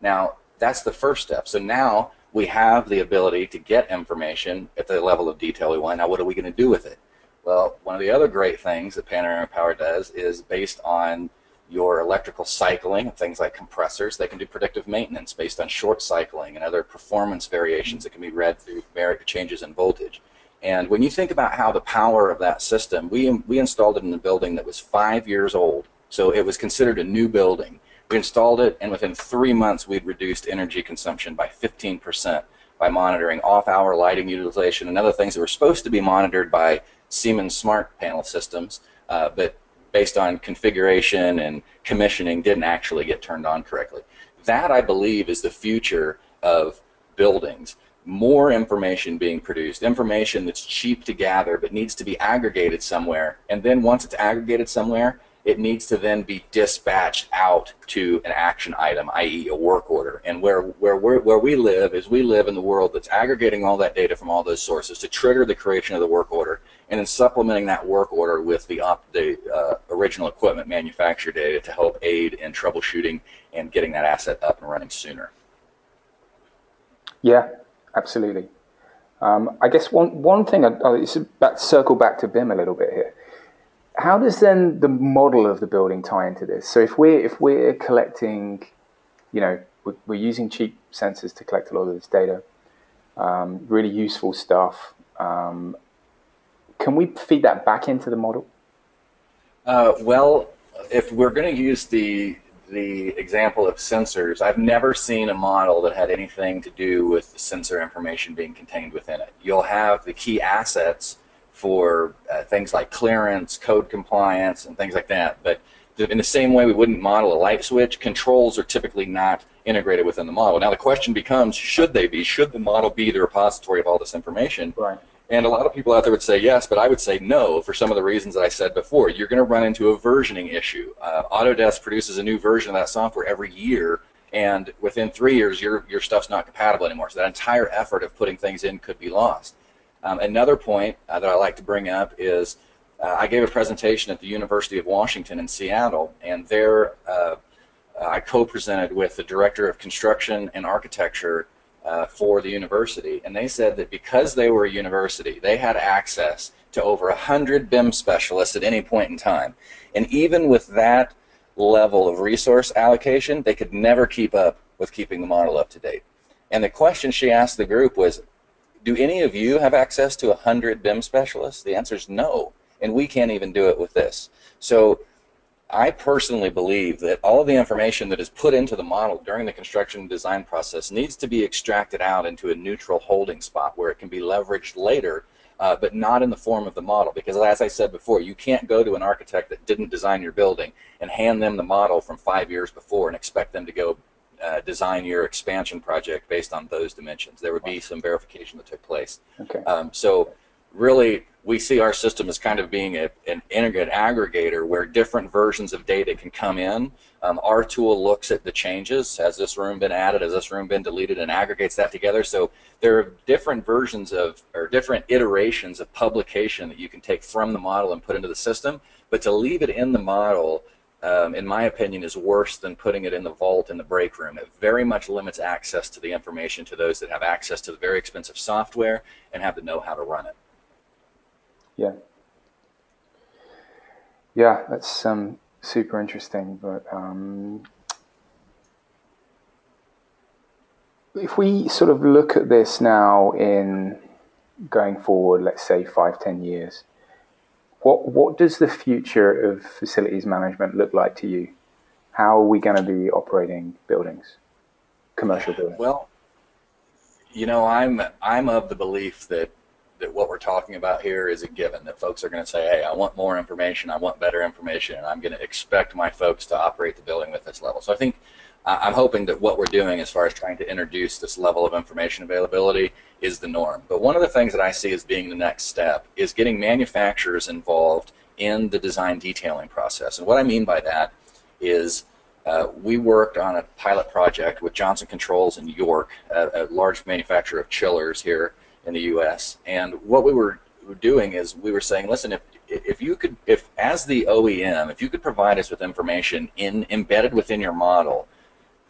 Now, that's the first step. So now we have the ability to get information at the level of detail we want. Now, what are we going to do with it? Well, one of the other great things that Panoramic Power does is based on your electrical cycling, and things like compressors, they can do predictive maintenance based on short cycling and other performance variations that can be read through changes in voltage. And when you think about how the power of that system, we, we installed it in a building that was five years old, so it was considered a new building. We installed it, and within three months, we'd reduced energy consumption by 15% by monitoring off-hour lighting utilization and other things that were supposed to be monitored by Siemens smart panel systems, uh, but based on configuration and commissioning, didn't actually get turned on correctly. That, I believe, is the future of buildings. More information being produced, information that's cheap to gather but needs to be aggregated somewhere. And then once it's aggregated somewhere, it needs to then be dispatched out to an action item, i.e., a work order. And where where where we live is we live in the world that's aggregating all that data from all those sources to trigger the creation of the work order, and then supplementing that work order with the op, the uh, original equipment manufacturer data to help aid in troubleshooting and getting that asset up and running sooner. Yeah, absolutely. Um, I guess one one thing, I, I, it's about circle back to BIM a little bit here how does then the model of the building tie into this? So if we're if we're collecting, you know, we're, we're using cheap sensors to collect a lot of this data, um, really useful stuff. Um, can we feed that back into the model? Uh, well, if we're going to use the the example of sensors, I've never seen a model that had anything to do with the sensor information being contained within it. You'll have the key assets for uh, things like clearance, code compliance, and things like that. But in the same way we wouldn't model a light switch, controls are typically not integrated within the model. Now the question becomes, should they be? Should the model be the repository of all this information? Right. And a lot of people out there would say yes, but I would say no for some of the reasons that I said before. You're going to run into a versioning issue. Uh, Autodesk produces a new version of that software every year, and within three years, your, your stuff's not compatible anymore. So that entire effort of putting things in could be lost. Um, another point uh, that I like to bring up is uh, I gave a presentation at the University of Washington in Seattle, and there uh, I co-presented with the director of construction and architecture uh, for the university, and they said that because they were a university, they had access to over 100 BIM specialists at any point in time. And even with that level of resource allocation, they could never keep up with keeping the model up to date. And the question she asked the group was, do any of you have access to 100 BIM specialists? The answer is no, and we can't even do it with this. So I personally believe that all of the information that is put into the model during the construction design process needs to be extracted out into a neutral holding spot where it can be leveraged later, uh, but not in the form of the model. Because as I said before, you can't go to an architect that didn't design your building and hand them the model from five years before and expect them to go uh, design your expansion project based on those dimensions. There would be some verification that took place. Okay. Um, so really, we see our system as kind of being a, an integrated aggregator where different versions of data can come in. Um, our tool looks at the changes. Has this room been added? Has this room been deleted? And aggregates that together. So there are different versions of, or different iterations of publication that you can take from the model and put into the system. But to leave it in the model um, in my opinion, is worse than putting it in the vault in the break room. It very much limits access to the information to those that have access to the very expensive software and have to know how to run it. Yeah. Yeah, that's um, super interesting. But um, if we sort of look at this now in going forward, let's say five, ten years, what what does the future of facilities management look like to you? How are we going to be operating buildings, commercial buildings? Well, you know, I'm I'm of the belief that that what we're talking about here is a given. That folks are going to say, "Hey, I want more information. I want better information, and I'm going to expect my folks to operate the building with this level." So I think I'm hoping that what we're doing as far as trying to introduce this level of information availability is the norm. But one of the things that I see as being the next step is getting manufacturers involved in the design detailing process. And what I mean by that is uh, we worked on a pilot project with Johnson Controls in York, a, a, large manufacturer of chillers here in the U.S. And what we were doing is we were saying, listen, if if you could, if as the OEM, if you could provide us with information in embedded within your model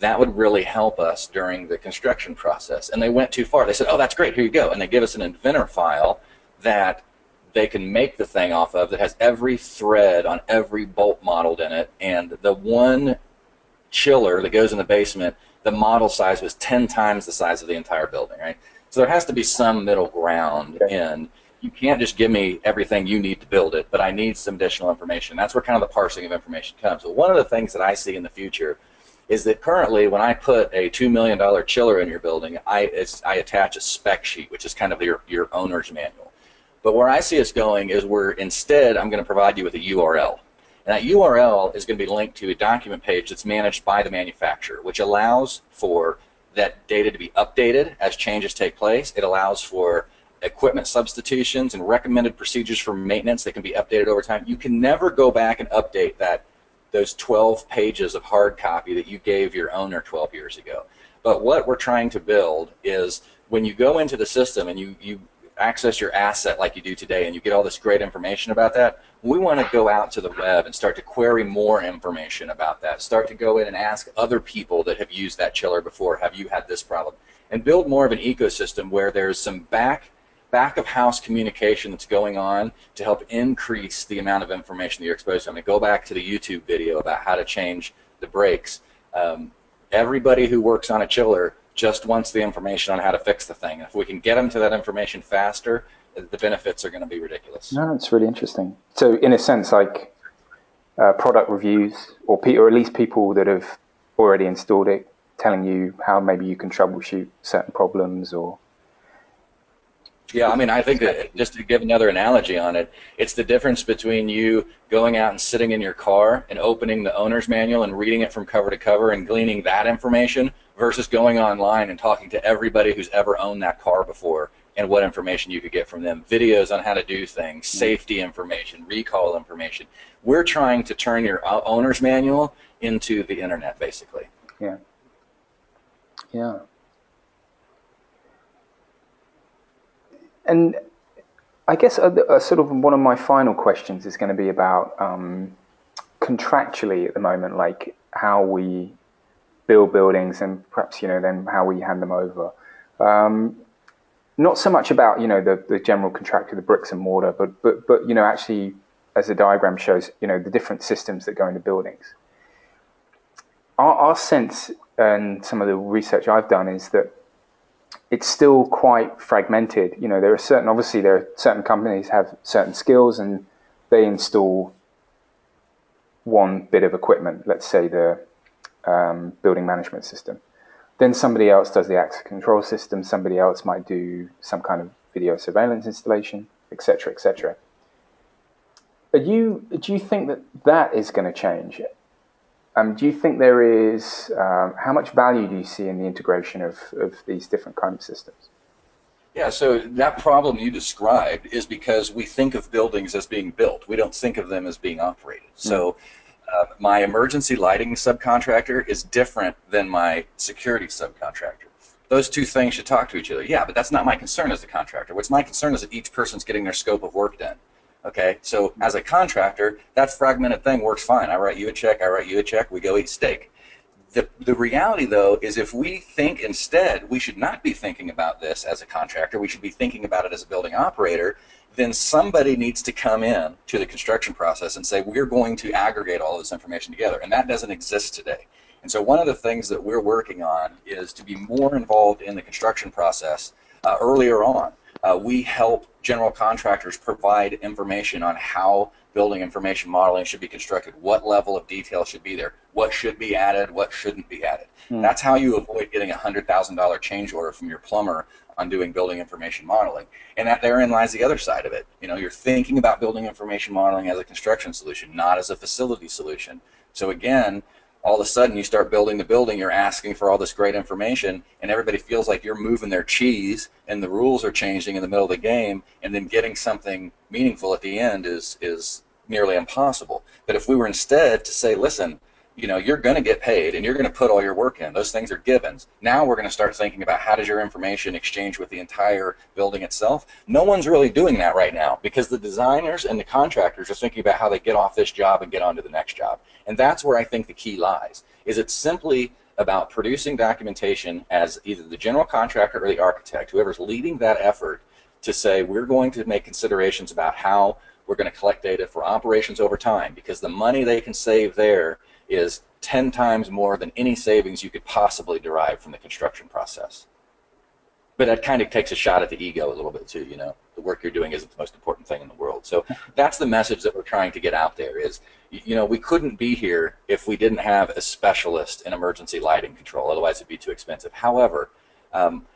that would really help us during the construction process. And they went too far. They said, oh, that's great, here you go. And they give us an inventor file that they can make the thing off of that has every thread on every bolt modeled in it. And the one chiller that goes in the basement, the model size was 10 times the size of the entire building, right? So there has to be some middle ground in you can't just give me everything you need to build it, but I need some additional information. That's where kind of the parsing of information comes. So one of the things that I see in the future is that currently when I put a $2 million chiller in your building, I, I attach a spec sheet, which is kind of your, your owner's manual. But where I see us going is where instead I'm going to provide you with a URL. And that URL is going to be linked to a document page that's managed by the manufacturer, which allows for that data to be updated as changes take place. It allows for equipment substitutions and recommended procedures for maintenance that can be updated over time. You can never go back and update that those 12 pages of hard copy that you gave your owner 12 years ago. But what we're trying to build is when you go into the system and you, you access your asset like you do today and you get all this great information about that, we want to go out to the web and start to query more information about that. Start to go in and ask other people that have used that chiller before, have you had this problem? And build more of an ecosystem where there's some back back of house communication that's going on to help increase the amount of information that you're exposed to. Going to go back to the YouTube video about how to change the brakes. Um, everybody who works on a chiller just wants the information on how to fix the thing. If we can get them to that information faster, the benefits are going to be ridiculous. No, it's really interesting. So, in a sense, like uh, product reviews, or, pe- or at least people that have already installed it, telling you how maybe you can troubleshoot certain problems or yeah, I mean, I think that just to give another analogy on it, it's the difference between you going out and sitting in your car and opening the owner's manual and reading it from cover to cover and gleaning that information versus going online and talking to everybody who's ever owned that car before and what information you could get from them. Videos on how to do things, mm-hmm. safety information, recall information. We're trying to turn your owner's manual into the internet, basically. Yeah. Yeah. And I guess a, a sort of one of my final questions is going to be about um, contractually at the moment, like how we build buildings and perhaps you know then how we hand them over. Um, not so much about you know the, the general contractor, the bricks and mortar, but but but you know actually as the diagram shows, you know the different systems that go into buildings. Our, our sense and some of the research I've done is that it's still quite fragmented. You know, there are certain, obviously, there are certain companies have certain skills and they install one bit of equipment, let's say the um, building management system. Then somebody else does the access control system. Somebody else might do some kind of video surveillance installation, etc., etc. But you, do you think that that is going to change? Um, do you think there is, um, how much value do you see in the integration of, of these different kind of systems? Yeah, so that problem you described is because we think of buildings as being built. We don't think of them as being operated. Mm. So uh, my emergency lighting subcontractor is different than my security subcontractor. Those two things should talk to each other. Yeah, but that's not my concern as a contractor. What's my concern is that each person's getting their scope of work done. Okay, so as a contractor, that fragmented thing works fine. I write you a check, I write you a check, we go eat steak. The, the reality, though, is if we think instead, we should not be thinking about this as a contractor, we should be thinking about it as a building operator, then somebody needs to come in to the construction process and say, we're going to aggregate all this information together. And that doesn't exist today. And so one of the things that we're working on is to be more involved in the construction process uh, earlier on. Uh, we help general contractors provide information on how building information modeling should be constructed, what level of detail should be there, what should be added, what shouldn't be added. Mm. That's how you avoid getting a $100,000 change order from your plumber on doing building information modeling. And that therein lies the other side of it. You know, you're thinking about building information modeling as a construction solution, not as a facility solution. So again, all of a sudden you start building the building, you're asking for all this great information, and everybody feels like you're moving their cheese and the rules are changing in the middle of the game, and then getting something meaningful at the end is is nearly impossible. But if we were instead to say, listen, you know, you're going to get paid and you're going to put all your work in. Those things are givens. Now we're going to start thinking about how does your information exchange with the entire building itself. No one's really doing that right now because the designers and the contractors are thinking about how they get off this job and get on to the next job. And that's where I think the key lies. Is it's simply about producing documentation as either the general contractor or the architect, whoever's leading that effort, to say we're going to make considerations about how we're going to collect data for operations over time because the money they can save there is 10 times more than any savings you could possibly derive from the construction process. But that kind of takes a shot at the ego a little bit too, you know. The work you're doing isn't the most important thing in the world. So that's the message that we're trying to get out there is, you know, we couldn't be here if we didn't have a specialist in emergency lighting control. Otherwise, it'd be too expensive. However, um,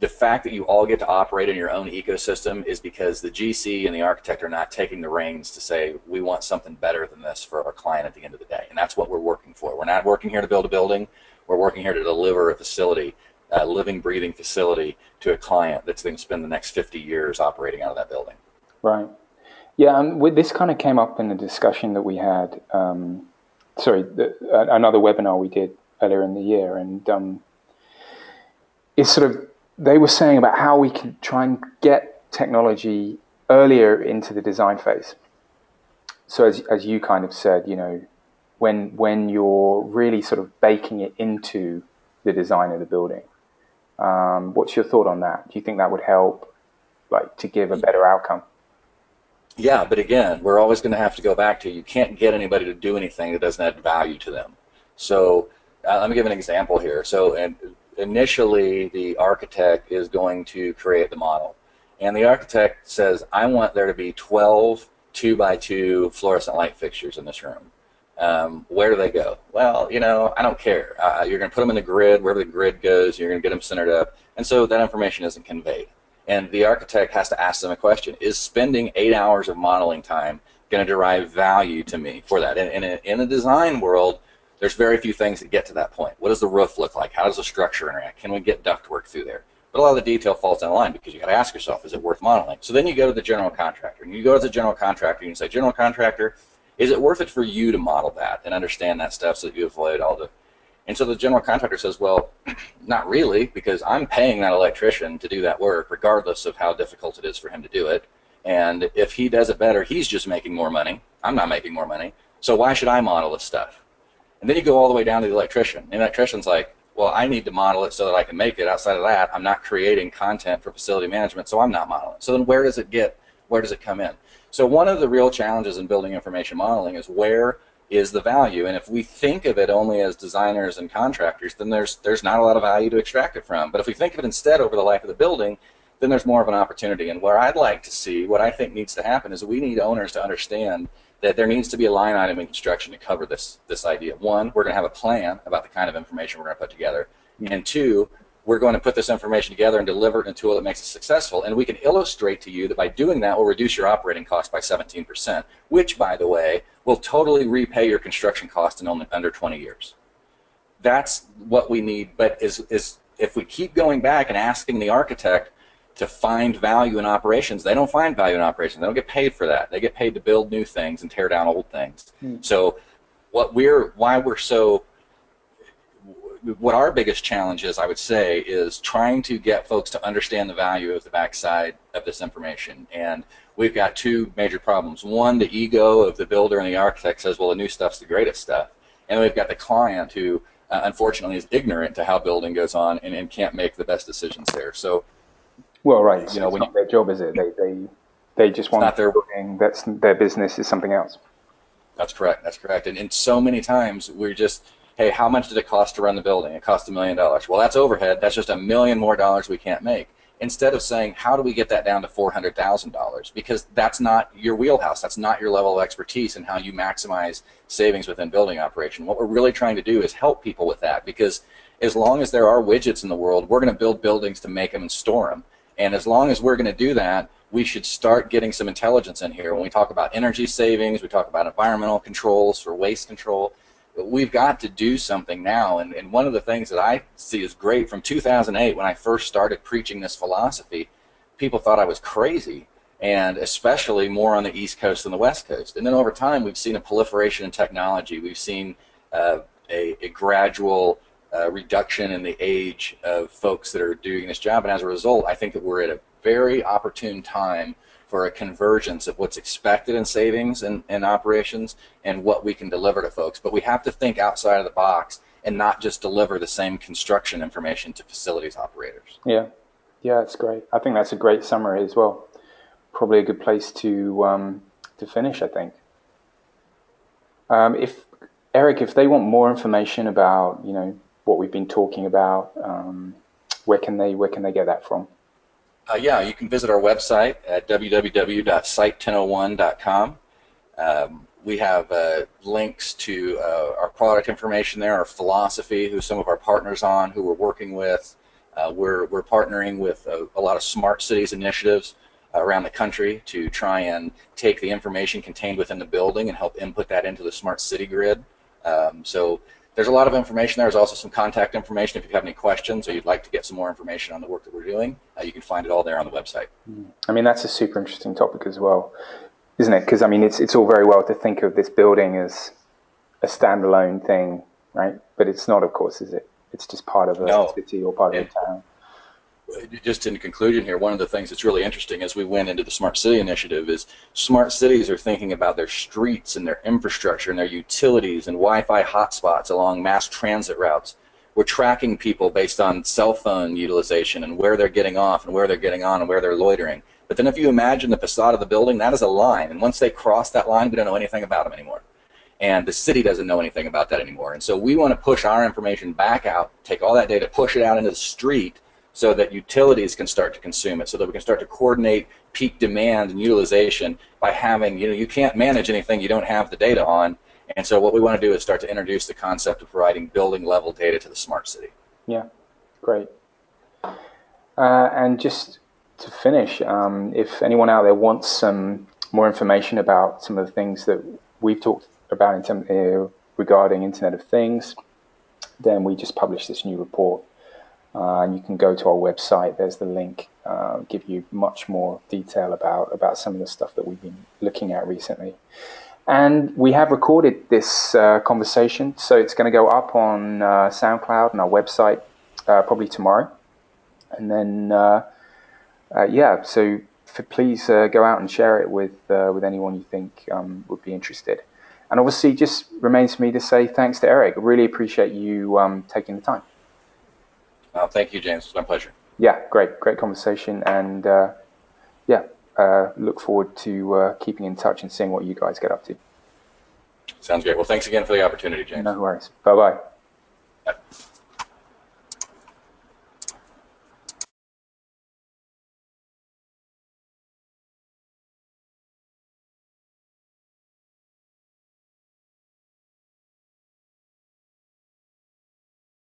the fact that you all get to operate in your own ecosystem is because the GC and the architect are not taking the reins to say we want something better than this for our client at the end of the day, and that's what we're working for. We're not working here to build a building. We're working here to deliver a facility, a living, breathing facility to a client that's going to spend the next 50 years operating out of that building. Right. Yeah, and this kind of came up in the discussion that we had. Um, sorry, the, another webinar we did earlier in the year, and um, it's sort of they were saying about how we can try and get technology earlier into the design phase. So as as you kind of said, you know, when when you're really sort of baking it into the design of the building, um, what's your thought on that? Do you think that would help, like, to give a better outcome? Yeah, but again, we're always going to have to go back to you can't get anybody to do anything that doesn't add value to them. So uh, let me give an example here. So, and initially the architect is going to create the model. And the architect says, I want there to be 12 two by two fluorescent light fixtures in this room. Um, where do they go? Well, you know, I don't care. Uh, you're going to put them in the grid. Wherever the grid goes, you're going to get them centered up. And so that information isn't conveyed. And the architect has to ask them a question. Is spending eight hours of modeling time going to derive value to me for that? And, and in a design world, there's very few things that get to that point. What does the roof look like? How does the structure interact? Can we get ductwork through there? But a lot of the detail falls down the line because you got to ask yourself, is it worth modeling? So then you go to the general contractor, and you go to the general contractor and you say, general contractor, is it worth it for you to model that and understand that stuff so that you avoid all the and so the general contractor says, well, not really, because I'm paying that electrician to do that work, regardless of how difficult it is for him to do it. And if he does it better, he's just making more money. I'm not making more money. So why should I model this stuff? And then you go all the way down to the electrician. And the electrician's like, well, I need to model it so that I can make it. Outside of that, I'm not creating content for facility management, so I'm not modeling. So then where does it get, where does it come in? So one of the real challenges in building information modeling is where is the value. And if we think of it only as designers and contractors, then there's there's not a lot of value to extract it from. But if we think of it instead over the life of the building, then there's more of an opportunity. And where I'd like to see, what I think needs to happen is we need owners to understand that there needs to be a line item in construction to cover this this idea. One, we're going to have a plan about the kind of information we're going to put together, mm-hmm. and two, we're going to put this information together and deliver it in a tool that makes it successful. And we can illustrate to you that by doing that, we'll reduce your operating cost by 17%, which, by the way, will totally repay your construction cost in only under 20 years. That's what we need. But is is if we keep going back and asking the architect to find value in operations. They don't find value in operations. They don't get paid for that. They get paid to build new things and tear down old things. Mm. So what we're why we're so what our biggest challenge is, I would say, is trying to get folks to understand the value of the backside of this information. And we've got two major problems. One, the ego of the builder and the architect says, well, the new stuff's the greatest stuff. And we've got the client who, uh, unfortunately, is ignorant to how building goes on and, and can't make the best decisions there. So, well, right. You know, when not you, their job, is it? They, they, they just want not their working. That's their business is something else. That's correct. That's correct. And, and so many times we're just hey, how much did it cost to run the building? It cost a million dollars. Well, that's overhead. That's just a million more dollars we can't make. Instead of saying, how do we get that down to $400,000? Because that's not your wheelhouse. That's not your level of expertise in how you maximize savings within building operation. What we're really trying to do is help people with that because as long as there are widgets in the world, we're going to build buildings to make them and store them. And as long as we're going to do that, we should start getting some intelligence in here. When we talk about energy savings, we talk about environmental controls for waste control we've got to do something now. And, and one of the things that I see is great from 2008 when I first started preaching this philosophy, people thought I was crazy, and especially more on the East Coast than the West Coast. And then over time, we've seen a proliferation in technology. We've seen uh, a, a, gradual uh, reduction in the age of folks that are doing this job. And as a result, I think that we're at a very opportune time for a convergence of what's expected in savings and, and operations and what we can deliver to folks. But we have to think outside of the box and not just deliver the same construction information to facilities operators. Yeah, yeah, that's great. I think that's a great summary as well. Probably a good place to um, to finish. I think. Um, if Eric, if they want more information about you know what we've been talking about, um, where can they where can they get that from? Uh, yeah, you can visit our website at www.site1001.com. Um, we have uh, links to uh, our product information there, our philosophy, who some of our partners on, who we're working with. Uh, we're, we're partnering with a, a, lot of smart cities initiatives around the country to try and take the information contained within the building and help input that into the smart city grid. Um, so there's a lot of information. There. There's also some contact information if you have any questions or you'd like to get some more information on the work that we're doing. Uh, you can find it all there on the website. I mean, that's a super interesting topic as well, isn't it? Because I mean, it's it's all very well to think of this building as a standalone thing, right? But it's not, of course, is it? It's just part of a no. city or part of a town just in conclusion here, one of the things that's really interesting as we went into the Smart City Initiative is smart cities are thinking about their streets and their infrastructure and their utilities and Wi-Fi hotspots along mass transit routes. We're tracking people based on cell phone utilization and where they're getting off and where they're getting on and where they're loitering. But then if you imagine the facade of the building, that is a line. And once they cross that line, we don't know anything about them anymore. And the city doesn't know anything about that anymore. And so we want to push our information back out, take all that data, push it out into the street, so that utilities can start to consume it, so that we can start to coordinate peak demand and utilization by having, you know, you can't manage anything you don't have the data on. And so what we want to do is start to introduce the concept of providing building level data to the smart city. Yeah, great. Uh, and just to finish, um, if anyone out there wants some more information about some of the things that we've talked about in term, uh, regarding Internet of Things, then we just published this new report uh, and you can go to our website. There's the link. Uh, give you much more detail about about some of the stuff that we've been looking at recently. And we have recorded this uh, conversation, so it's going to go up on uh, SoundCloud and our website uh, probably tomorrow. And then, uh, yeah, so please go out and share it with with anyone you think um, would be interested. And obviously, just remains for me to say thanks to Eric. Really appreciate you um, taking the time. Uh, thank you, James. It's my pleasure. Yeah, great, great conversation, and uh, yeah, uh, look forward to uh, keeping in touch and seeing what you guys get up to. Sounds great. Well, thanks again for the opportunity, James. No worries. Bye bye.